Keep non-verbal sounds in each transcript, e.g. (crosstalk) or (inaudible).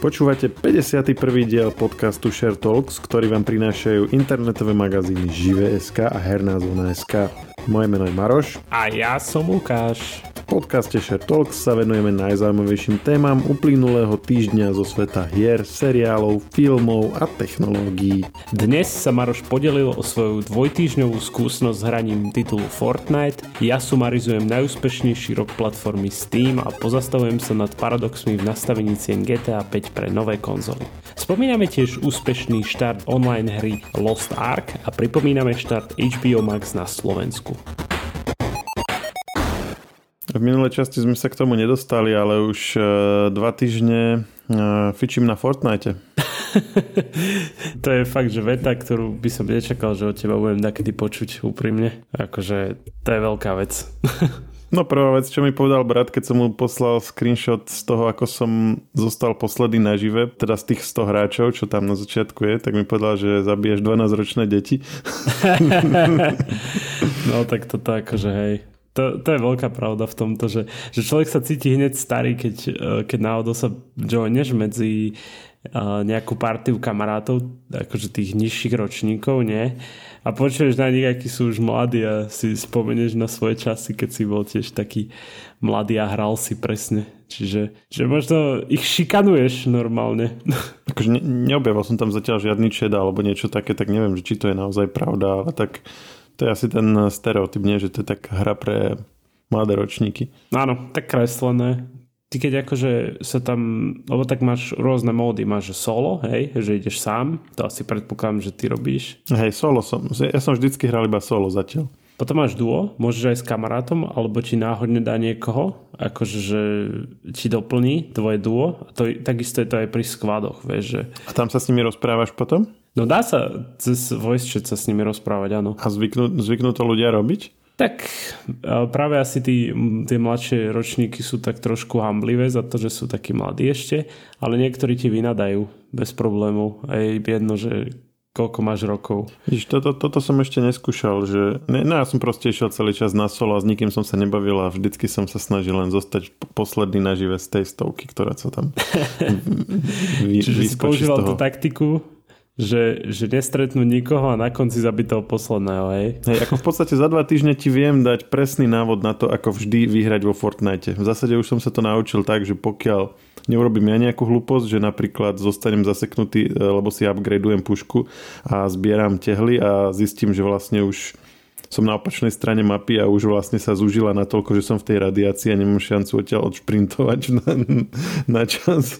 Počúvate 51. diel podcastu Share Talks, ktorý vám prinášajú internetové magazíny Žive.sk a Herná zóna.sk. Moje meno je Maroš. A ja som Lukáš podcaste Share Talks sa venujeme najzaujímavejším témam uplynulého týždňa zo sveta hier, seriálov, filmov a technológií. Dnes sa Maroš podelil o svoju dvojtýždňovú skúsenosť s hraním titulu Fortnite, ja sumarizujem najúspešnejší rok platformy Steam a pozastavujem sa nad paradoxmi v nastavení cien GTA 5 pre nové konzoly. Spomíname tiež úspešný štart online hry Lost Ark a pripomíname štart HBO Max na Slovensku. V minulej časti sme sa k tomu nedostali, ale už uh, dva týždne uh, fičím na Fortnite. (laughs) to je fakt, že veta, ktorú by som nečakal, že od teba budem takedy počuť úprimne. Akože to je veľká vec. (laughs) No prvá vec, čo mi povedal brat, keď som mu poslal screenshot z toho, ako som zostal posledný nažive, teda z tých 100 hráčov, čo tam na začiatku je, tak mi povedal, že zabiješ 12-ročné deti. (laughs) no tak toto akože hej, to, to je veľká pravda v tomto, že, že človek sa cíti hneď starý, keď, eh, keď náhodou sa joineš medzi uh, nejakú partiu kamarátov, akože tých nižších ročníkov, nie? A počuješ na nich, akí sú už mladí a si spomenieš na svoje časy, keď si bol tiež taký mladý a hral si presne. Čiže že možno ich šikanuješ normálne. (laughs) Akože ne, neobjavil som tam zatiaľ žiadny čed alebo niečo také, tak neviem, či to je naozaj pravda, ale tak to je asi ten stereotyp, nie? že to je tak hra pre mladé ročníky. Áno, tak kreslené. Ty keď akože sa tam, lebo tak máš rôzne módy, máš solo, hej, že ideš sám, to asi predpokladám, že ty robíš. Hej, solo som, ja som vždycky hral iba solo zatiaľ. Potom máš duo, môžeš aj s kamarátom, alebo ti náhodne dá niekoho, akože že ti doplní tvoje duo. A to, takisto je to aj pri skvadoch, vieš. Že... A tam sa s nimi rozprávaš potom? No dá sa cez voice chat sa s nimi rozprávať, áno. A zvyknú, zvyknú to ľudia robiť? Tak práve asi tí, tie mladšie ročníky sú tak trošku hamblivé za to, že sú takí mladí ešte, ale niektorí ti vynadajú bez problémov. A je jedno, že koľko máš rokov. Víš, toto, toto som ešte neskúšal, že ne, no ja som proste išiel celý čas na solo a s nikým som sa nebavil a vždycky som sa snažil len zostať posledný nažive z tej stovky, ktorá sa tam (laughs) vy, Čiže si používal tú taktiku, že, že nestretnú nikoho a na konci zabiť toho posledného, hej? Hej, ako v podstate za dva týždne ti viem dať presný návod na to, ako vždy vyhrať vo Fortnite. V zásade už som sa to naučil tak, že pokiaľ neurobím ja nejakú hlúposť, že napríklad zostanem zaseknutý, e, lebo si upgradeujem pušku a zbieram tehly a zistím, že vlastne už som na opačnej strane mapy a už vlastne sa zúžila na toľko, že som v tej radiácii a nemám šancu odtiaľ odšprintovať na, na čas.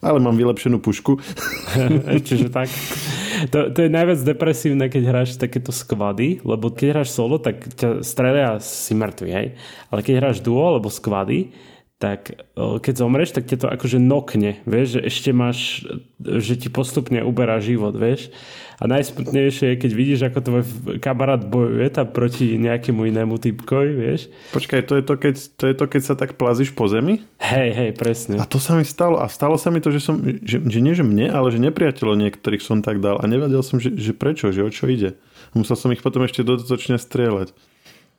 Ale mám vylepšenú pušku. (laughs) Čiže tak. To, to je najviac depresívne, keď hráš takéto skvady, lebo keď hráš solo, tak ťa strelia si mŕtvy, hej? Ale keď hráš duo alebo skvady, tak keď zomreš, tak ťa to akože nokne, vieš, že ešte máš, že ti postupne uberá život, vieš. A najsmutnejšie je, keď vidíš, ako tvoj kamarát bojuje tam proti nejakému inému typkovi, vieš. Počkaj, to je to, keď, to je to, keď sa tak plazíš po zemi? Hej, hej, presne. A to sa mi stalo. A stalo sa mi to, že som, že, že nie že mne, ale že nepriateľov niektorých som tak dal. A nevedel som, že, že prečo, že o čo ide. Musel som ich potom ešte dodatočne strieľať.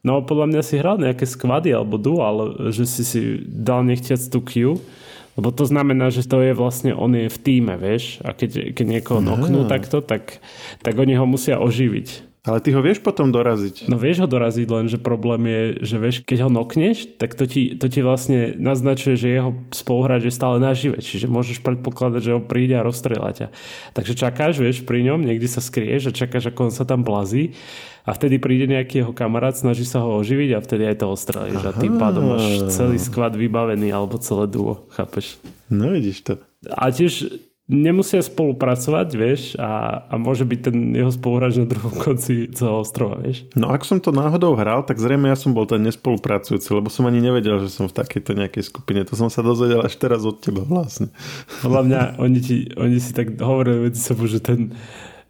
No podľa mňa si hral nejaké skvady alebo dual, že si si dal nechtiac tú Q, lebo to znamená, že to je vlastne, on je v týme, vieš, a keď, keď niekoho noknú takto, tak, tak oni ho musia oživiť. Ale ty ho vieš potom doraziť. No vieš ho doraziť, lenže problém je, že vieš, keď ho nokneš, tak to ti, to ti vlastne naznačuje, že jeho spoluhráč je stále nažive. Čiže môžeš predpokladať, že ho príde a rozstrieľa ťa. Takže čakáš, vieš, pri ňom, niekde sa skrieš a čakáš, ako on sa tam blazí a vtedy príde nejaký jeho kamarát, snaží sa ho oživiť a vtedy aj to ostrelíš. A tým pádom máš celý skvad vybavený alebo celé duo, chápeš? No vidíš to. A tiež nemusia spolupracovať, vieš, a, a môže byť ten jeho spoluhráč na druhom konci celého ostrova, vieš. No ak som to náhodou hral, tak zrejme ja som bol ten nespolupracujúci, lebo som ani nevedel, že som v takejto nejakej skupine. To som sa dozvedel až teraz od teba vlastne. Podľa mňa oni, ti, oni si tak hovorili medzi sebou, že ten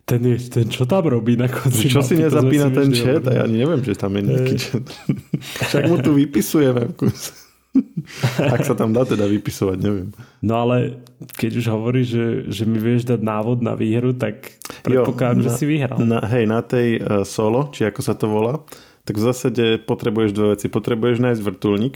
ten, je, ten čo tam robí na konci? Čo si nezapína ten chat? A ja ani neviem, že tam je nejaký chat. Však mu tu vypisujeme. (laughs) Ak sa tam dá teda vypisovať, neviem. No ale keď už hovoríš, že, že mi vieš dať návod na výhru, tak predpokladám, že si vyhral. Na, hej, na tej uh, solo, či ako sa to volá, tak v zásade potrebuješ dve veci. Potrebuješ nájsť vrtulník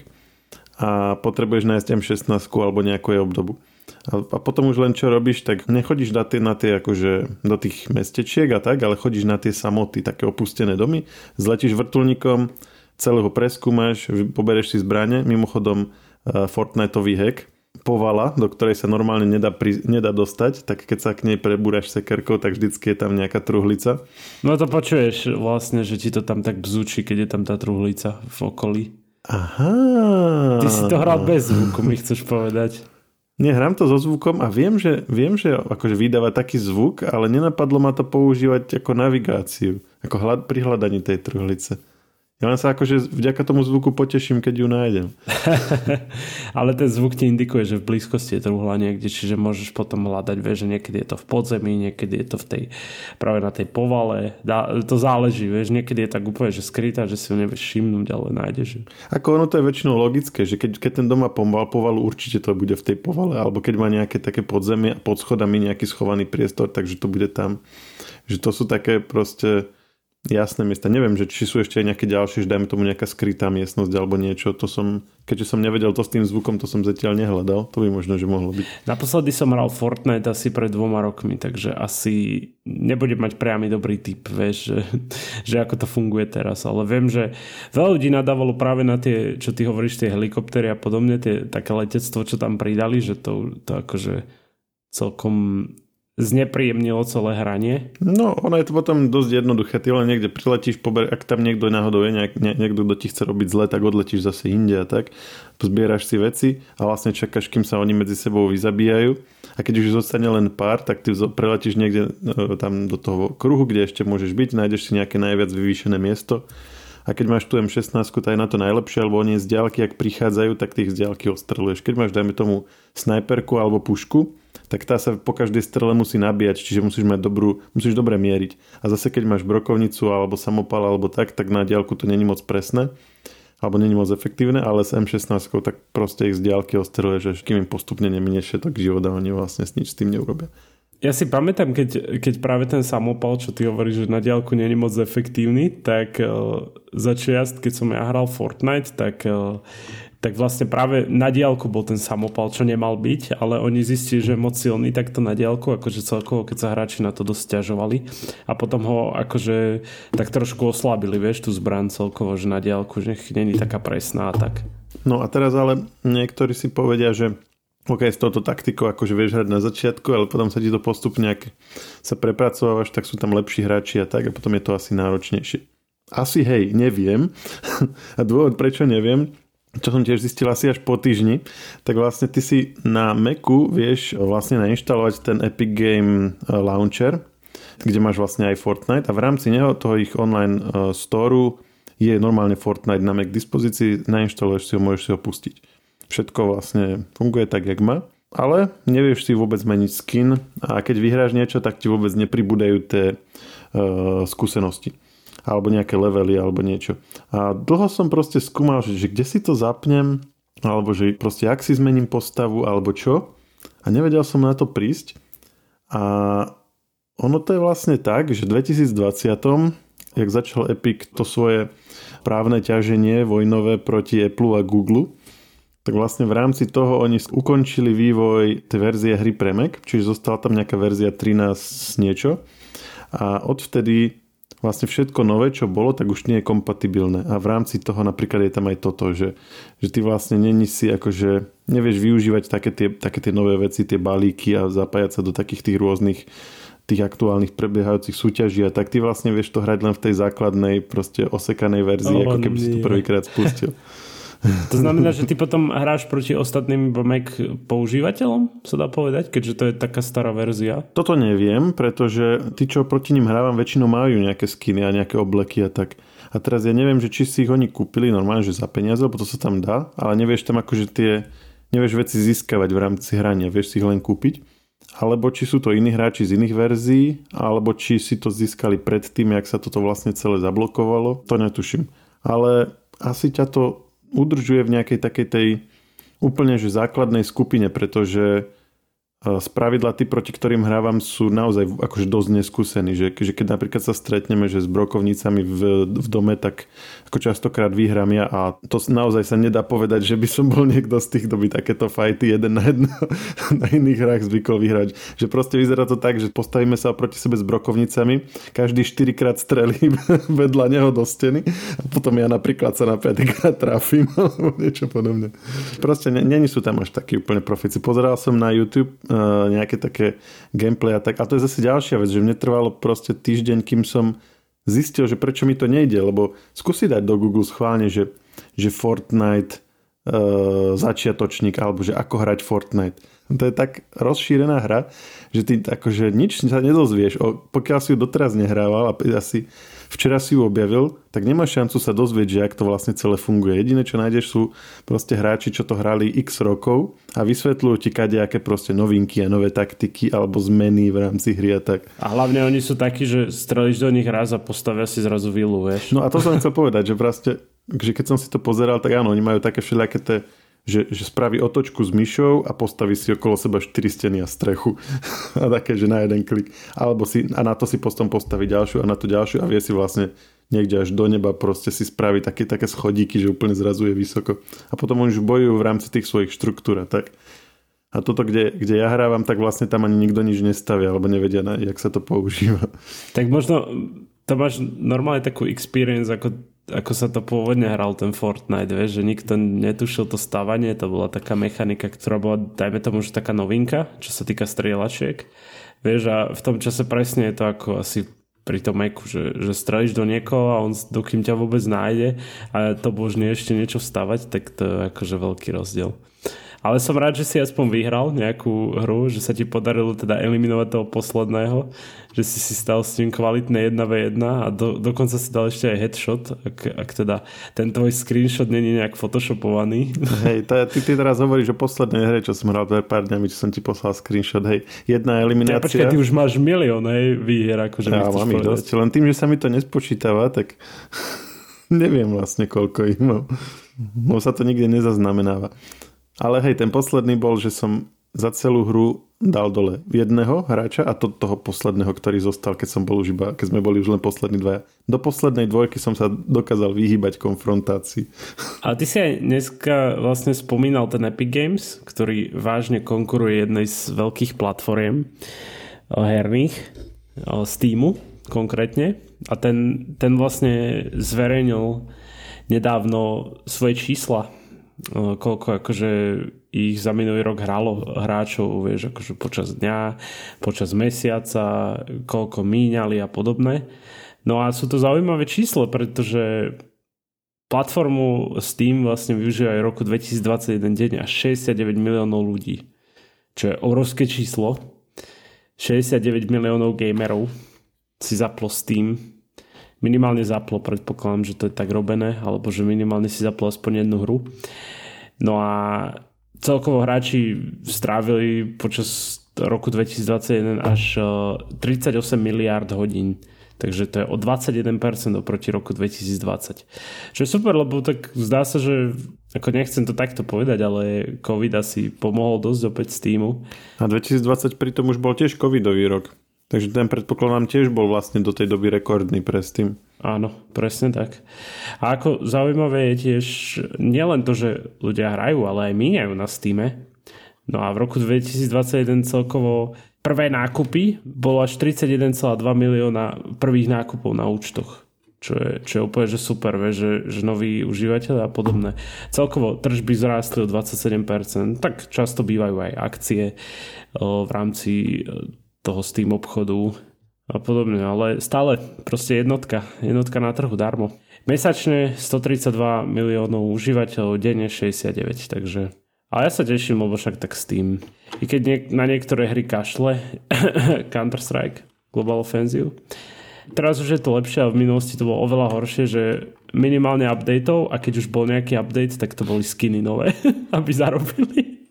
a potrebuješ nájsť M16 alebo nejakú jej obdobu. A, a potom už len čo robíš, tak nechodíš na tie, na tie akože do tých mestečiek a tak, ale chodíš na tie samoty, také opustené domy, zletíš vrtulníkom, celého preskúmaš, pobereš si zbranie, mimochodom uh, Fortniteový hack, povala, do ktorej sa normálne nedá, pri, nedá dostať, tak keď sa k nej prebúraš sekerkou, tak vždycky je tam nejaká truhlica. No to počuješ vlastne, že ti to tam tak bzúči, keď je tam tá truhlica v okolí. Aha. Ty si to hral bez zvuku, mi chceš povedať. Nehrám to so zvukom a viem, že, viem, že akože vydáva taký zvuk, ale nenapadlo ma to používať ako navigáciu, ako hľad, pri hľadaní tej truhlice. Ja len sa akože vďaka tomu zvuku poteším, keď ju nájdem. (laughs) Ale ten zvuk ti indikuje, že v blízkosti je truhla niekde, čiže môžeš potom hľadať, vieš, že niekedy je to v podzemí, niekedy je to v tej, práve na tej povale. Dá, to záleží, vieš, niekedy je tak úplne, že skrytá, že si ju nevieš všimnúť, ale nájdeš Ako ono to je väčšinou logické, že keď, keď ten doma pomal povalu, určite to bude v tej povale, alebo keď má nejaké také podzemie a pod schodami nejaký schovaný priestor, takže to bude tam. Že to sú také proste jasné miesta. Neviem, že či sú ešte aj nejaké ďalšie, že dajme tomu nejaká skrytá miestnosť alebo niečo. To som, keďže som nevedel to s tým zvukom, to som zatiaľ nehľadal. To by možno, že mohlo byť. Naposledy som hral Fortnite asi pred dvoma rokmi, takže asi nebudem mať priamy dobrý typ, vieš, že, že ako to funguje teraz. Ale viem, že veľa ľudí nadávalo práve na tie, čo ty hovoríš, tie helikoptery a podobne, tie také letectvo, čo tam pridali, že to, to akože celkom znepríjemnilo celé hranie? No, ono je to potom dosť jednoduché. Ty len niekde priletíš, pober, ak tam niekto náhodou je, nejak, nie, niekto, kto ti chce robiť zle, tak odletíš zase inde a tak. Pozbieraš si veci a vlastne čakáš, kým sa oni medzi sebou vyzabíjajú. A keď už zostane len pár, tak ty preletíš niekde e, tam do toho kruhu, kde ešte môžeš byť, nájdeš si nejaké najviac vyvýšené miesto a keď máš tu M16, tak je na to najlepšie, alebo oni z diaľky, ak prichádzajú, tak tých z diaľky ostreluješ. Keď máš, dajme tomu, snajperku alebo pušku, tak tá sa po každej strele musí nabíjať, čiže musíš mať dobrú, musíš dobre mieriť. A zase keď máš brokovnicu alebo samopal alebo tak, tak na diálku to není moc presné alebo není moc efektívne, ale s M16 tak proste ich z diálky ostreluje, že kým im postupne neminie všetok život a oni vlastne nič s tým neurobia. Ja si pamätám, keď, keď práve ten samopal, čo ty hovoríš, že na diálku je moc efektívny, tak uh, za keď som ja hral Fortnite, tak uh, tak vlastne práve na diálku bol ten samopal, čo nemal byť, ale oni zistili, že je moc silný takto na diálku, akože celkovo, keď sa hráči na to dosť ťažovali a potom ho akože tak trošku oslabili, vieš, tú zbran celkovo, že na diálku, že není taká presná a tak. No a teraz ale niektorí si povedia, že OK, s touto taktikou akože vieš hrať na začiatku, ale potom sa ti to postupne, ak sa prepracovávaš, tak sú tam lepší hráči a tak a potom je to asi náročnejšie. Asi hej, neviem. (laughs) a dôvod, prečo neviem, čo som tiež zistil asi až po týždni, tak vlastne ty si na Macu vieš vlastne nainštalovať ten Epic Game eh, Launcher, kde máš vlastne aj Fortnite a v rámci neho toho ich online uh, storu je normálne Fortnite na Mac k dispozícii, nainštaluješ si ho, môžeš si ho pustiť. Všetko vlastne funguje tak, jak má. Ale nevieš si vôbec meniť skin a keď vyhráš niečo, tak ti vôbec nepribúdajú tie uh, skúsenosti alebo nejaké levely alebo niečo. A dlho som proste skúmal, že, že kde si to zapnem, alebo že proste ak si zmením postavu, alebo čo. A nevedel som na to prísť. A ono to je vlastne tak, že v 2020, jak začal Epic to svoje právne ťaženie vojnové proti Apple a Google, tak vlastne v rámci toho oni ukončili vývoj tej verzie hry pre Mac, čiže zostala tam nejaká verzia 13 niečo a odvtedy vlastne všetko nové, čo bolo, tak už nie je kompatibilné. A v rámci toho napríklad je tam aj toto, že, že ty vlastne není si akože, nevieš využívať také tie, také tie nové veci, tie balíky a zapájať sa do takých tých rôznych tých aktuálnych prebiehajúcich súťaží a tak ty vlastne vieš to hrať len v tej základnej proste osekanej verzii, oh, ako keby nie. si to prvýkrát spustil. (laughs) To znamená, že ty potom hráš proti ostatným Mac používateľom, sa dá povedať, keďže to je taká stará verzia? Toto neviem, pretože tí, čo proti ním hrávam, väčšinou majú nejaké skiny a nejaké obleky a tak. A teraz ja neviem, že či si ich oni kúpili normálne, že za peniaze, lebo to sa tam dá, ale nevieš tam akože tie, nevieš veci získavať v rámci hrania, vieš si ich len kúpiť. Alebo či sú to iní hráči z iných verzií, alebo či si to získali predtým, jak sa toto vlastne celé zablokovalo, to netuším. Ale asi ťa to udržuje v nejakej takej tej úplne že základnej skupine, pretože spravidla tí, proti ktorým hrávam, sú naozaj akože dosť neskúsení. Že, že keď napríklad sa stretneme, že s brokovnicami v, v dome, tak ako častokrát vyhrám ja a to naozaj sa nedá povedať, že by som bol niekto z tých, kto by takéto fajty jeden na jedno (laughs) na iných hrách zvykol vyhrať. Že proste vyzerá to tak, že postavíme sa proti sebe s brokovnicami, každý 4 krát strelí (laughs) vedľa neho do steny a potom ja napríklad sa na 5 krát trafím alebo niečo podobné. Proste není sú tam až takí úplne profici. Pozeral som na YouTube nejaké také gameplay a tak. A to je zase ďalšia vec, že mne trvalo proste týždeň, kým som zistil, že prečo mi to nejde, lebo skúsi dať do Google schválne, že, že Fortnite uh, začiatočník, alebo že ako hrať Fortnite. To je tak rozšírená hra, že ty akože nič sa nedozvieš. O, pokiaľ si ju doteraz nehrával a asi včera si ju objavil, tak nemáš šancu sa dozvieť, že ak to vlastne celé funguje. Jediné, čo nájdeš sú proste hráči, čo to hrali x rokov a vysvetľujú ti kadejaké proste novinky a nové taktiky alebo zmeny v rámci hry a tak. A hlavne oni sú takí, že strelíš do nich raz a postavia si zrazu vilu, vieš. No a to som chcel povedať, že proste, že keď som si to pozeral, tak áno, oni majú také všelijaké tie že, že spraví otočku s myšou a postaví si okolo seba 4 steny a strechu (laughs) a také, že na jeden klik. Alebo si, a na to si potom postaví ďalšiu a na to ďalšiu a vie si vlastne niekde až do neba proste si spraví také, také schodíky, že úplne zrazuje vysoko. A potom oni už bojujú v rámci tých svojich štruktúr a tak. A toto, kde, kde ja hrávam, tak vlastne tam ani nikto nič nestavia, alebo nevedia, na, jak sa to používa. Tak možno to máš normálne takú experience, ako ako sa to pôvodne hral ten Fortnite, vieš, že nikto netušil to stavanie, to bola taká mechanika, ktorá bola, dajme tomu, že taká novinka, čo sa týka strieľačiek. Vieš, a v tom čase presne je to ako asi pri tom Macu, že, že strelíš do niekoho a on dokým ťa vôbec nájde a to božne ešte niečo stavať, tak to je akože veľký rozdiel. Ale som rád, že si aspoň vyhral nejakú hru, že sa ti podarilo teda eliminovať toho posledného, že si si stal s tým kvalitné 1v1 a do, dokonca si dal ešte aj headshot, ak, ak teda ten tvoj screenshot není nejak photoshopovaný. Hej, tá, ty, ty teraz hovoríš o poslednej hre, čo som hral pred pár dňami, čo som ti poslal screenshot, hej, jedna eliminácia. Ja, počkaj, ty už máš milión, hej, výhier, akože ja, mám ich dosť, len tým, že sa mi to nespočítava, tak (laughs) neviem vlastne, koľko ich mám. No sa to nikde nezaznamenáva. Ale hej, ten posledný bol, že som za celú hru dal dole jedného hráča a to toho posledného, ktorý zostal, keď som bol už iba, keď sme boli už len poslední dvaja. Do poslednej dvojky som sa dokázal vyhybať konfrontácii. A ty si aj dneska vlastne spomínal ten Epic Games, ktorý vážne konkuruje jednej z veľkých platform herných, Steamu konkrétne. A ten, ten vlastne zverejnil nedávno svoje čísla koľko akože ich za minulý rok hralo hráčov, vieš, akože počas dňa, počas mesiaca, koľko míňali a podobné. No a sú to zaujímavé číslo, pretože platformu Steam vlastne využíva aj roku 2021 deň a 69 miliónov ľudí, čo je obrovské číslo. 69 miliónov gamerov si zaplo Steam minimálne zaplo, predpokladám, že to je tak robené, alebo že minimálne si zaplo aspoň jednu hru. No a celkovo hráči strávili počas roku 2021 až 38 eh, miliard hodín. Takže to je o 21% oproti roku 2020. Čo je super, lebo tak zdá sa, že ako nechcem to takto povedať, ale COVID asi pomohol dosť opäť z týmu. A 2020 pritom už bol tiež covidový rok. Takže ten predpokladám tiež bol vlastne do tej doby rekordný pre Steam. Áno, presne tak. A ako zaujímavé je tiež nielen to, že ľudia hrajú, ale aj míňajú na Steam. No a v roku 2021 celkovo prvé nákupy bolo až 31,2 milióna prvých nákupov na účtoch. Čo je, čo je úplne že super, vie, že, že noví užívateľe a podobné. Celkovo tržby zrástli o 27%, tak často bývajú aj akcie v rámci toho Steam obchodu a podobne, ale stále proste jednotka, jednotka na trhu darmo. Mesačne 132 miliónov užívateľov, denne 69, takže ale ja sa teším, lebo však tak Steam. I keď niek- na niektoré hry kašle, (coughs) Counter-Strike, Global Offensive, teraz už je to lepšie a v minulosti to bolo oveľa horšie, že minimálne updateov a keď už bol nejaký update, tak to boli skiny nové, (laughs) aby zarobili.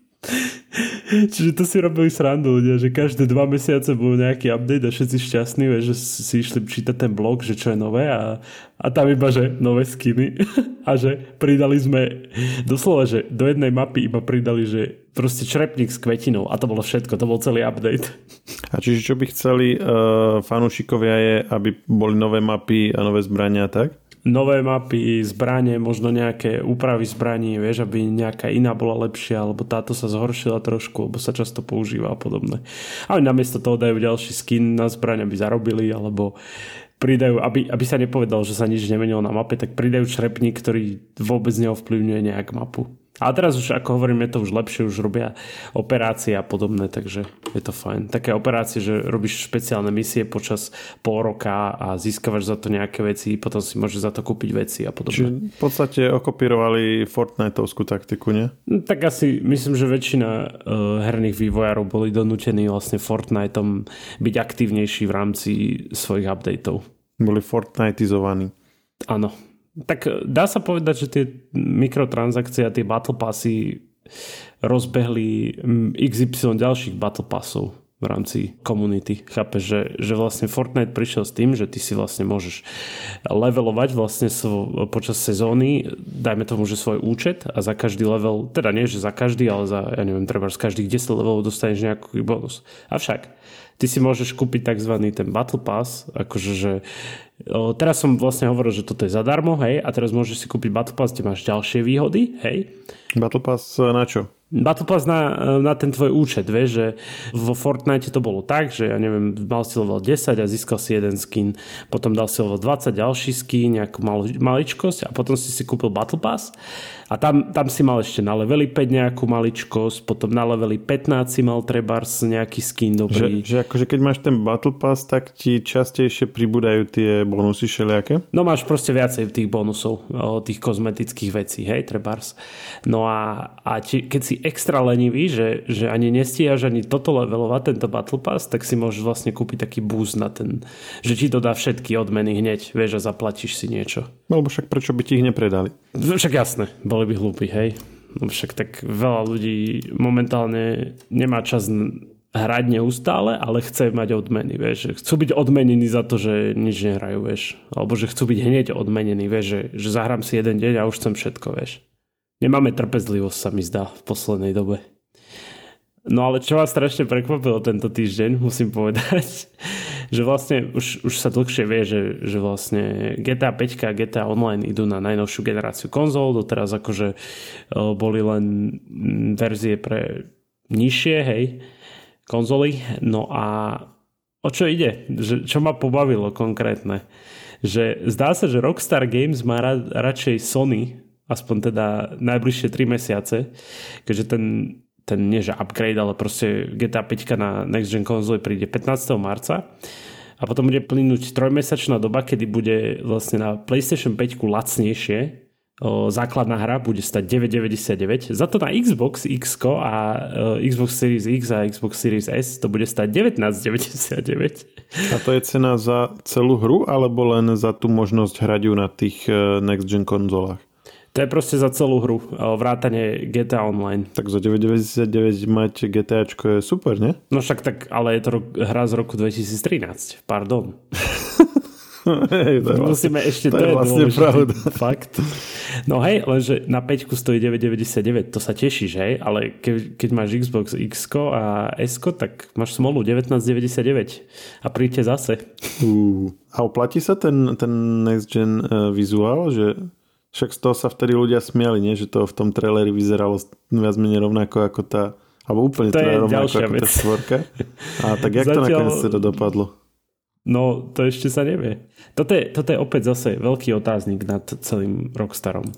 Čiže to si robili srandu ľudia, že každé dva mesiace bol nejaký update a všetci šťastní, že si išli čítať ten blog, že čo je nové a, a tam iba, že nové skiny (laughs) a že pridali sme doslova, že do jednej mapy iba pridali, že proste črepník s kvetinou a to bolo všetko, to bol celý update. (laughs) A čiže čo by chceli uh, fanúšikovia je, aby boli nové mapy a nové zbrania, tak? Nové mapy, zbranie, možno nejaké úpravy zbraní, vieš, aby nejaká iná bola lepšia, alebo táto sa zhoršila trošku, lebo sa často používa a podobné. A namiesto toho dajú ďalší skin na zbraň, aby zarobili, alebo pridajú, aby, aby sa nepovedal, že sa nič nemenilo na mape, tak pridajú črepník, ktorý vôbec neovplyvňuje nejak mapu. A teraz už, ako hovorím, je to už lepšie, už robia operácie a podobné, takže je to fajn. Také operácie, že robíš špeciálne misie počas pol roka a získavaš za to nejaké veci, potom si môžeš za to kúpiť veci a podobne. Čiže v podstate okopírovali Fortniteovskú taktiku, nie? No, tak asi myslím, že väčšina uh, herných vývojárov boli donútení vlastne Fortniteom byť aktívnejší v rámci svojich updateov. Boli Fortniteizovaní. Áno, tak e, dá sa povedať, že tie mikrotransakcie a tie battle passy rozbehli XY ďalších battle passov v rámci komunity. Chápeš, že, že vlastne Fortnite prišiel s tým, že ty si vlastne môžeš levelovať vlastne svo, počas sezóny, dajme tomu, že svoj účet a za každý level, teda nie, že za každý, ale za, ja neviem, treba z každých 10 levelov dostaneš nejaký bonus. Avšak, ty si môžeš kúpiť tzv. ten Battle Pass, akože, že teraz som vlastne hovoril, že toto je zadarmo, hej, a teraz môžeš si kúpiť Battle Pass, kde máš ďalšie výhody, hej. Battle Pass na čo? Battle Pass na, na ten tvoj účet, vieš, že vo Fortnite to bolo tak, že ja neviem, mal si level 10 a získal si jeden skin, potom dal si level 20 ďalší skin, nejakú mal, maličkosť a potom si si kúpil Battle Pass a tam, tam si mal ešte na leveli 5 nejakú maličkosť, potom na leveli 15 si mal trebárs nejaký skin dobrý. Že, že akože keď máš ten Battle Pass, tak ti častejšie pribúdajú tie bonusy všelijaké? No máš proste viacej tých bonusov, tých kozmetických vecí, hej, trebárs. No a, a ti, keď si extra lenivý, že, že ani nestíhaš ani toto levelovať, tento Battle Pass, tak si môžeš vlastne kúpiť taký boost na ten, že ti to dá všetky odmeny hneď, vieš, a zaplatíš si niečo. No lebo však prečo by ti ich nepredali? Však jasné, boli by hlúpi, hej. No však tak veľa ľudí momentálne nemá čas hrať neustále, ale chce mať odmeny, vieš. Chcú byť odmenení za to, že nič nehrajú, vieš. Alebo že chcú byť hneď odmenení, vieš, že, že zahrám si jeden deň a už chcem všetko, vieš. Nemáme trpezlivosť, sa mi zdá, v poslednej dobe. No ale čo vás strašne prekvapilo tento týždeň, musím povedať, (laughs) že vlastne už, už sa dlhšie vie, že, že vlastne GTA 5 a GTA Online idú na najnovšiu generáciu konzol, doteraz akože e, boli len verzie pre nižšie, hej, konzoly. No a o čo ide? Že, čo ma pobavilo konkrétne? Že zdá sa, že Rockstar Games má rad, radšej Sony, aspoň teda najbližšie 3 mesiace, keďže ten ten nie že upgrade, ale proste GTA 5 na Next Gen konzole príde 15. marca a potom bude plynúť trojmesačná doba, kedy bude vlastne na PlayStation 5 lacnejšie o, základná hra bude stať 9,99. Za to na Xbox X a uh, Xbox Series X a Xbox Series S to bude stať 19,99. A to je cena za celú hru alebo len za tú možnosť hrať ju na tých uh, next gen konzolách? To je proste za celú hru, vrátanie GTA Online. Tak za 9,99 mať GTA je super, ne? No však tak, ale je to hra z roku 2013, pardon. hej, to je Musíme vlastne, ešte, to, to je vlastne pravda. Fakt. No hej, lenže na 5 stojí 9,99, to sa tešíš, hej, ale ke, keď máš Xbox X a S, tak máš smolu 19,99 a príďte zase. Uh, a oplatí sa ten, ten next gen uh, vizuál, že však z toho sa vtedy ľudia smiali, nie? že to v tom traileri vyzeralo viac menej rovnako ako tá, alebo úplne to teda rovnako ako vec. tá štvorka. A tak jak Zatiaľ... to nakoniec teda dopadlo? No, to ešte sa nevie. Toto je, toto je opäť zase veľký otáznik nad celým Rockstarom.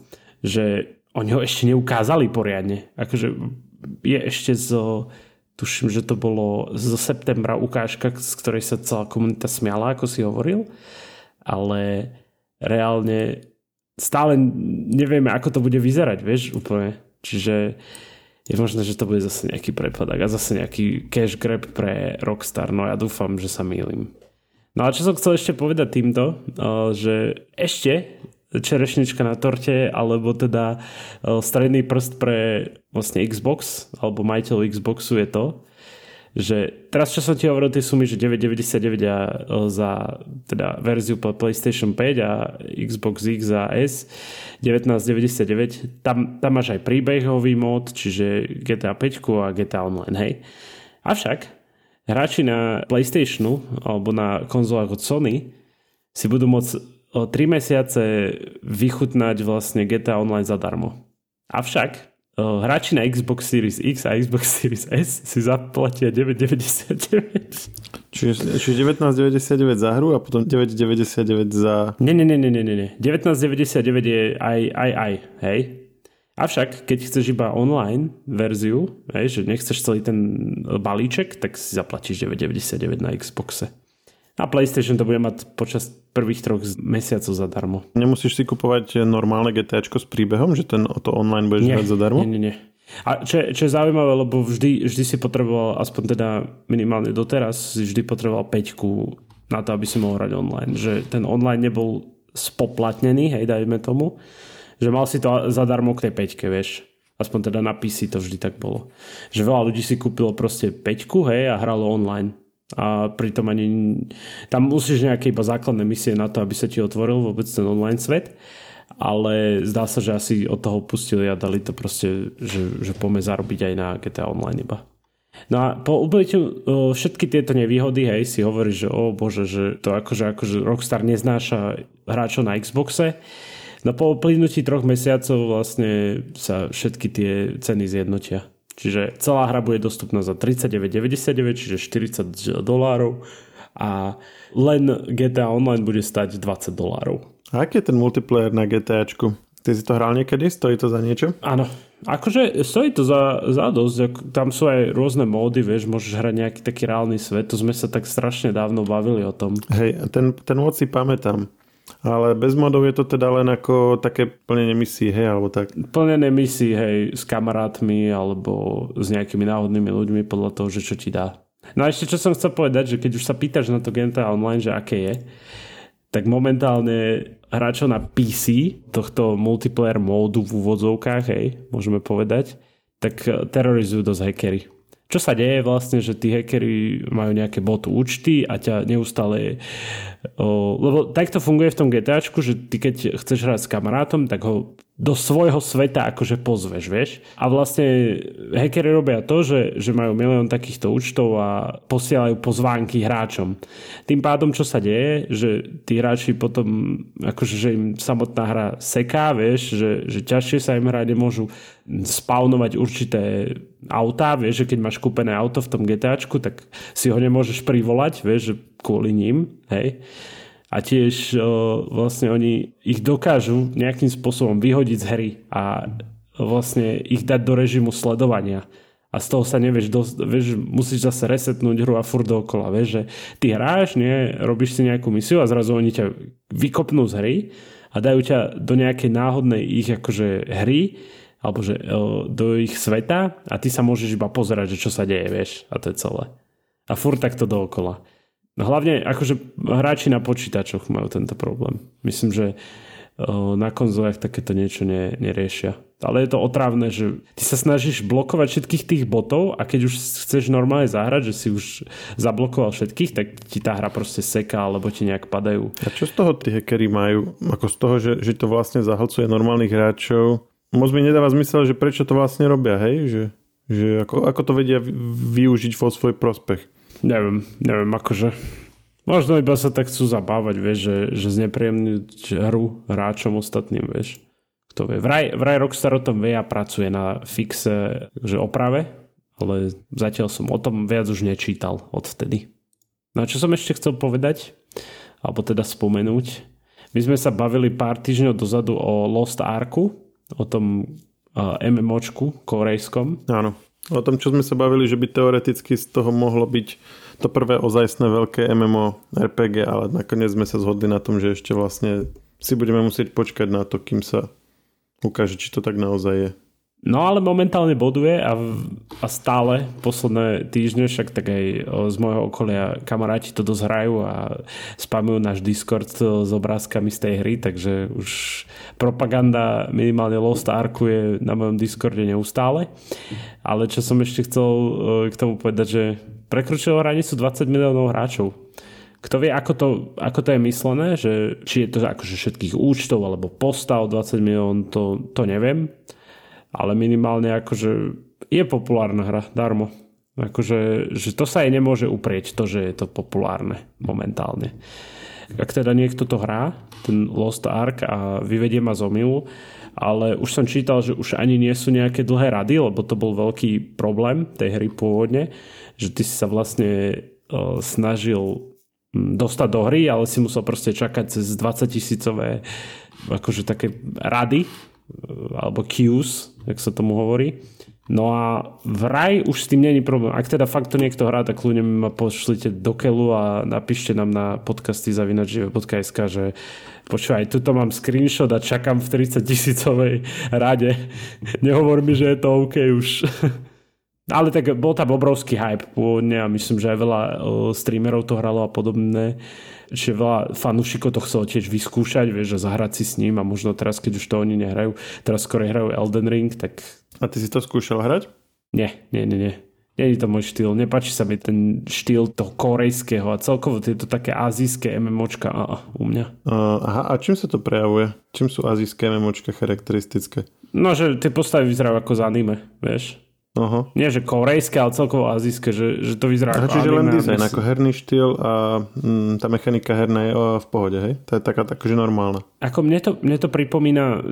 Že oni ho ešte neukázali poriadne. Akože je ešte zo... Tuším, že to bolo zo septembra ukážka, z ktorej sa celá komunita smiala, ako si hovoril. Ale reálne stále nevieme, ako to bude vyzerať, vieš, úplne. Čiže je možné, že to bude zase nejaký prepadak a zase nejaký cash grab pre Rockstar, no ja dúfam, že sa mýlim. No a čo som chcel ešte povedať týmto, že ešte čerešnička na torte, alebo teda stredný prst pre vlastne Xbox, alebo majiteľ Xboxu je to, že teraz čo som ti hovoril tie sumy, že 9,99 a, za teda verziu PlayStation 5 a Xbox X a S 19,99 tam, tam máš aj príbehový mod, čiže GTA 5 a GTA Online, hej. Avšak hráči na PlayStationu alebo na konzolách od Sony si budú môcť o 3 mesiace vychutnať vlastne GTA Online zadarmo. Avšak hráči na Xbox Series X a Xbox Series S si zaplatia 9,99. Čiže, čiže 19,99 za hru a potom 9,99 za... Nie, nie, nie, nie, nie, nie. 19,99 je aj, aj, aj, hej. Avšak, keď chceš iba online verziu, hej, že nechceš celý ten balíček, tak si zaplatíš 9,99 na Xboxe. A PlayStation to bude mať počas prvých troch mesiacov zadarmo. Nemusíš si kupovať normálne GTA s príbehom, že ten, to online budeš mať zadarmo? Nie, nie, nie. A čo, čo je zaujímavé, lebo vždy, vždy si potreboval, aspoň teda minimálne doteraz, si vždy potreboval peťku na to, aby si mohol hrať online. Že ten online nebol spoplatnený, hej, dajme tomu. Že mal si to zadarmo k tej peťke, vieš. Aspoň teda na PC to vždy tak bolo. Že veľa ľudí si kúpilo proste peťku, hej, a hralo online a pritom ani tam musíš nejaké iba základné misie na to, aby sa ti otvoril vôbec ten online svet ale zdá sa, že asi od toho pustili a dali to proste, že, že poďme zarobiť aj na GTA Online iba. No a po uplynutí všetky tieto nevýhody, hej, si hovorí, že o bože, že to akože, akože Rockstar neznáša hráčov na Xboxe. No po uplynutí troch mesiacov vlastne sa všetky tie ceny zjednotia. Čiže celá hra bude dostupná za 39,99, čiže 40 dolárov a len GTA Online bude stať 20 dolárov. A aký je ten multiplayer na GTAčku? Ty si to hral niekedy? Stojí to za niečo? Áno. Akože stojí to za, za dosť. Tam sú aj rôzne módy, vieš, môžeš hrať nejaký taký reálny svet. To sme sa tak strašne dávno bavili o tom. Hej, ten, ten mod si pamätám. Ale bez modov je to teda len ako také plnenie misií, hej, alebo tak? Plnenie misií, hej, s kamarátmi alebo s nejakými náhodnými ľuďmi podľa toho, že čo ti dá. No a ešte čo som chcel povedať, že keď už sa pýtaš na to GTA Online, že aké je, tak momentálne hráčov na PC tohto multiplayer módu v úvodzovkách, hej, môžeme povedať, tak terorizujú dosť hackery čo sa deje vlastne, že tí hackeri majú nejaké botu účty a ťa neustále... O, lebo takto funguje v tom GTAčku, že ty keď chceš hrať s kamarátom, tak ho do svojho sveta akože pozveš, vieš. A vlastne hackeri robia to, že, že majú milión takýchto účtov a posielajú pozvánky hráčom. Tým pádom, čo sa deje, že tí hráči potom, akože že im samotná hra seká, vieš, že, že ťažšie sa im hrať nemôžu spawnovať určité autá, vieš, že keď máš kúpené auto v tom GTAčku, tak si ho nemôžeš privolať, vieš, že kvôli ním, hej a tiež o, vlastne oni ich dokážu nejakým spôsobom vyhodiť z hry a vlastne ich dať do režimu sledovania a z toho sa nevieš, dosť, vieš, musíš zase resetnúť hru a furt dookola, vieš, že ty hráš, nie, robíš si nejakú misiu a zrazu oni ťa vykopnú z hry a dajú ťa do nejakej náhodnej ich akože hry alebo že do ich sveta a ty sa môžeš iba pozerať, že čo sa deje, vieš, a to je celé. A furt takto dookola. No hlavne akože hráči na počítačoch majú tento problém. Myslím, že na konzolách takéto niečo ne, neriešia. Ale je to otrávne, že ty sa snažíš blokovať všetkých tých botov a keď už chceš normálne zahrať, že si už zablokoval všetkých, tak ti tá hra proste seká, alebo ti nejak padajú. A čo z toho tí hackery majú? Ako z toho, že, že to vlastne zahlcuje normálnych hráčov? Moc mi nedáva zmysel, že prečo to vlastne robia, hej? Že, že ako, ako to vedia využiť vo svoj prospech? Neviem, neviem, akože... Možno iba sa tak chcú zabávať, vieš, že, že znepríjemniť hru hráčom ostatným, vieš. Kto vie. Vraj, vraj Rockstar o tom vie a pracuje na fixe, že oprave, ale zatiaľ som o tom viac už nečítal odvtedy. No a čo som ešte chcel povedať, alebo teda spomenúť, my sme sa bavili pár týždňov dozadu o Lost Arku, o tom uh, MMOčku korejskom. Áno. O tom, čo sme sa bavili, že by teoreticky z toho mohlo byť to prvé ozajstné veľké MMO RPG, ale nakoniec sme sa zhodli na tom, že ešte vlastne si budeme musieť počkať na to, kým sa ukáže, či to tak naozaj je. No ale momentálne boduje a, a stále posledné týždne, však tak aj z môjho okolia kamaráti to dosť a spamujú náš Discord s obrázkami z tej hry, takže už propaganda minimálne Lost Arku je na mojom Discorde neustále. Ale čo som ešte chcel e, k tomu povedať, že prekročilo hranicu 20 miliónov hráčov. Kto vie, ako to, ako to je myslené, že či je to akože všetkých účtov alebo postav 20 milión, to, to neviem ale minimálne akože je populárna hra, darmo. Akože, že to sa jej nemôže uprieť, to, že je to populárne momentálne. Ak teda niekto to hrá, ten Lost Ark a vyvedie ma z omilu, ale už som čítal, že už ani nie sú nejaké dlhé rady, lebo to bol veľký problém tej hry pôvodne, že ty si sa vlastne uh, snažil dostať do hry, ale si musel proste čakať cez 20 tisícové akože také rady alebo queues, jak sa tomu hovorí. No a vraj už s tým není problém. Ak teda fakt to niekto hrá, tak kľudne ma pošlite do kelu a napíšte nám na podcasty zavinačive.sk, že počúvaj, tuto mám screenshot a čakám v 30 tisícovej rade. (laughs) Nehovor mi, že je to OK už. (laughs) Ale tak bol tam obrovský hype pôvodne a myslím, že aj veľa streamerov to hralo a podobné. Čiže veľa fanúšikov to chcelo tiež vyskúšať, vieš, a zahrať si s ním a možno teraz, keď už to oni nehrajú, teraz skôr hrajú Elden Ring, tak... A ty si to skúšal hrať? Nie, nie, nie, nie. Je to môj štýl, nepáči sa mi ten štýl toho korejského a celkovo tieto také azijské MMOčka a, a, u mňa. Uh, aha, a čím sa to prejavuje? Čím sú azijské MMOčka charakteristické? No, že tie postavy vyzerajú ako z anime, vieš. Aha. Nie, že korejské, ale celkovo azijské, že, že to vyzerá ako Čiže len dizajn, ako herný štýl a mm, tá mechanika herná je v pohode, hej? To je taká akože normálna. Ako mne to, mne to pripomína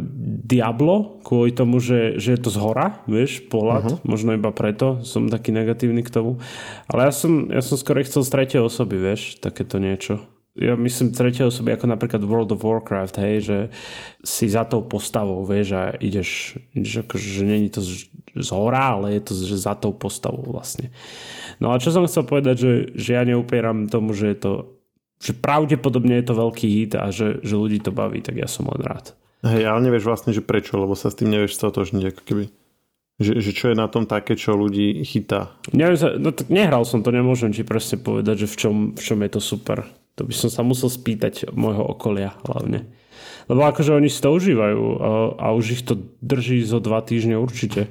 Diablo, kvôli tomu, že, že je to z hora, vieš, pohľad, uh-huh. možno iba preto som taký negatívny k tomu. Ale ja som, ja som skoro chcel z tretej osoby, vieš, takéto niečo ja myslím tretie osoby, ako napríklad World of Warcraft, hej, že si za tou postavou, vieš, a ideš, ako, že není to z, z hora, ale je to že za tou postavou vlastne. No a čo som chcel povedať, že, že ja neupieram tomu, že je to že pravdepodobne je to veľký hit a že, že ľudí to baví, tak ja som len rád. Hej, ale nevieš vlastne, že prečo, lebo sa s tým nevieš stotožniť, ako keby. Že, že čo je na tom také, čo ľudí chytá? Neviem, no tak nehral som to, nemôžem ti presne povedať, že v čom, v čom je to super. To by som sa musel spýtať môjho okolia hlavne. Lebo akože oni si to užívajú a, a už ich to drží zo dva týždne určite.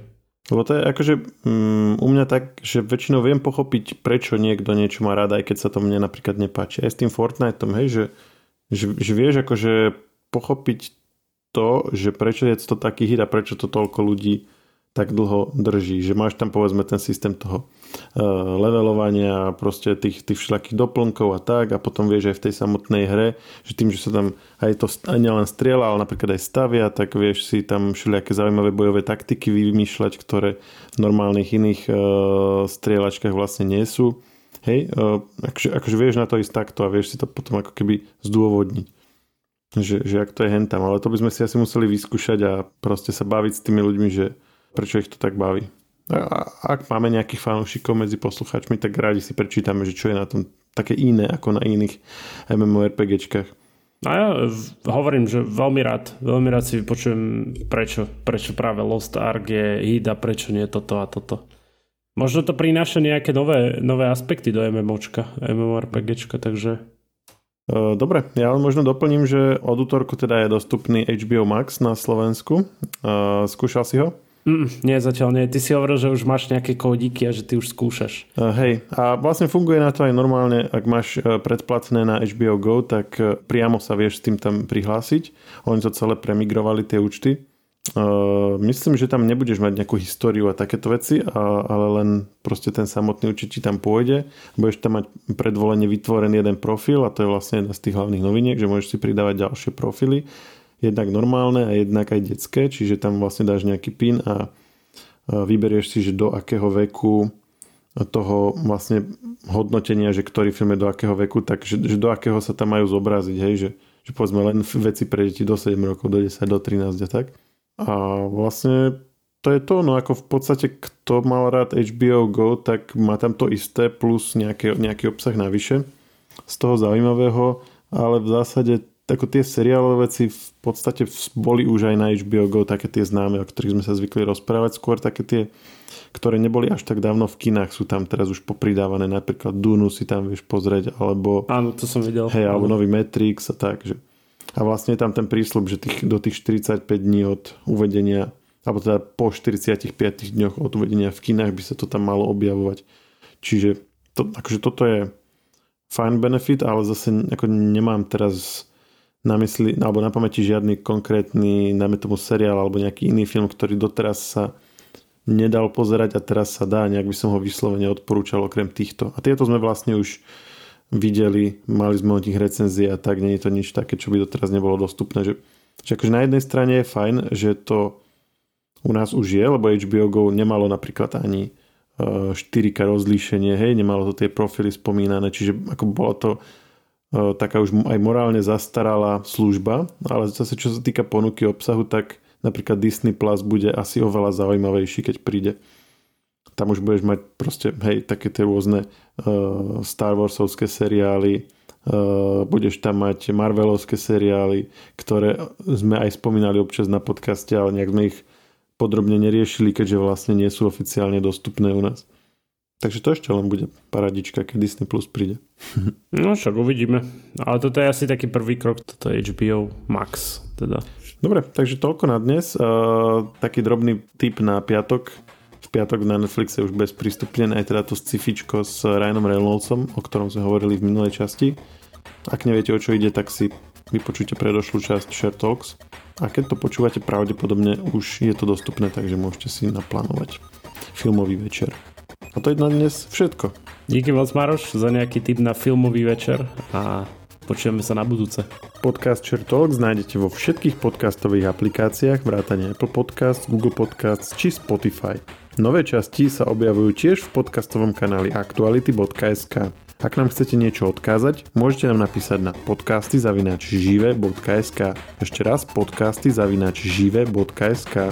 Lebo to je akože um, u mňa tak, že väčšinou viem pochopiť, prečo niekto niečo má rád, aj keď sa to mne napríklad nepáči. Aj s tým Fortniteom, hej, že, že, že vieš akože pochopiť to, že prečo je to taký hit a prečo to toľko ľudí tak dlho drží. Že máš tam povedzme ten systém toho levelovania, proste tých, tých všelakých doplnkov a tak a potom vieš aj v tej samotnej hre, že tým, že sa tam aj to aj nielen strieľa, ale napríklad aj stavia, tak vieš si tam všelijaké zaujímavé bojové taktiky vymýšľať, ktoré v normálnych iných uh, strieľačkách vlastne nie sú. Hej, uh, akože, akože vieš na to ísť takto a vieš si to potom ako keby zdôvodniť. Že, že ak to je hentam, ale to by sme si asi museli vyskúšať a proste sa baviť s tými ľuďmi, že prečo ich to tak baví. A ak máme nejakých fanúšikov medzi poslucháčmi, tak rádi si prečítame, že čo je na tom také iné ako na iných MMORPGčkách. A ja hovorím, že veľmi rád, veľmi rád si vypočujem prečo, prečo práve Lost Ark je hit a prečo nie toto a toto. Možno to prináša nejaké nové, nové aspekty do MMOčka, MMORPGčka, takže... E, dobre, ja len možno doplním, že od útorku teda je dostupný HBO Max na Slovensku. E, skúšal si ho? Mm, nie, zatiaľ nie. Ty si hovoril, že už máš nejaké kódiky a že ty už skúšaš. Uh, hej, a vlastne funguje na to aj normálne, ak máš uh, predplatné na HBO Go, tak uh, priamo sa vieš s tým tam prihlásiť. Oni to celé premigrovali, tie účty. Uh, myslím, že tam nebudeš mať nejakú históriu a takéto veci, a, ale len proste ten samotný ti tam pôjde. Budeš tam mať predvolenie vytvorený jeden profil a to je vlastne jedna z tých hlavných noviniek, že môžeš si pridávať ďalšie profily jednak normálne a jednak aj detské, čiže tam vlastne dáš nejaký pin a vyberieš si, že do akého veku toho vlastne hodnotenia, že ktorý film je do akého veku, takže že do akého sa tam majú zobraziť, hej, že, že povedzme len veci pre deti do 7 rokov, do 10, do 13 a tak. A vlastne to je to, no ako v podstate kto mal rád HBO Go, tak má tam to isté plus nejaké, nejaký obsah navyše z toho zaujímavého, ale v zásade ako tie seriálové veci v podstate boli už aj na HBO Go také tie známe, o ktorých sme sa zvykli rozprávať. Skôr také tie, ktoré neboli až tak dávno v kinách, sú tam teraz už popridávané. Napríklad Dunu si tam vieš pozrieť, alebo... Áno, to som videl. Hej, alebo nový Matrix a tak. Že... A vlastne je tam ten prísľub, že tých, do tých 45 dní od uvedenia, alebo teda po 45 dňoch od uvedenia v kinách by sa to tam malo objavovať. Čiže to, akože toto je fajn benefit, ale zase ako nemám teraz na mysli, alebo na pamäti žiadny konkrétny, najmä tomu seriál alebo nejaký iný film, ktorý doteraz sa nedal pozerať a teraz sa dá, nejak by som ho vyslovene odporúčal okrem týchto. A tieto sme vlastne už videli, mali sme o nich recenzie a tak, nie je to nič také, čo by doteraz nebolo dostupné. Že, že akože na jednej strane je fajn, že to u nás už je, lebo HBO Go nemalo napríklad ani 4K e, rozlíšenie, hej, nemalo to tie profily spomínané, čiže ako bolo to taká už aj morálne zastaralá služba, ale zase čo sa týka ponuky obsahu, tak napríklad Disney Plus bude asi oveľa zaujímavejší, keď príde. Tam už budeš mať proste, hej, také tie rôzne uh, Star Warsovské seriály, uh, budeš tam mať Marvelovské seriály, ktoré sme aj spomínali občas na podcaste, ale nejak sme ich podrobne neriešili, keďže vlastne nie sú oficiálne dostupné u nás. Takže to ešte len bude paradička, keď Disney Plus príde. (laughs) No však uvidíme. Ale toto je asi taký prvý krok, toto je HBO Max. Teda. Dobre, takže toľko na dnes. Uh, taký drobný tip na piatok. V piatok na Netflixe už bez prístupnené aj teda to scifičko s Ryanom Reynoldsom, o ktorom sme hovorili v minulej časti. Ak neviete, o čo ide, tak si vypočujte predošlú časť Share Talks. A keď to počúvate, pravdepodobne už je to dostupné, takže môžete si naplánovať filmový večer. A to je na dnes všetko. Díky moc Maroš za nejaký tip na filmový večer a počujeme sa na budúce. Podcast Talks nájdete vo všetkých podcastových aplikáciách vrátane Apple Podcast, Google Podcast či Spotify. Nové časti sa objavujú tiež v podcastovom kanáli aktuality.sk. Ak nám chcete niečo odkázať, môžete nám napísať na podcasty. Ešte raz podcasty zavinač žive.sk.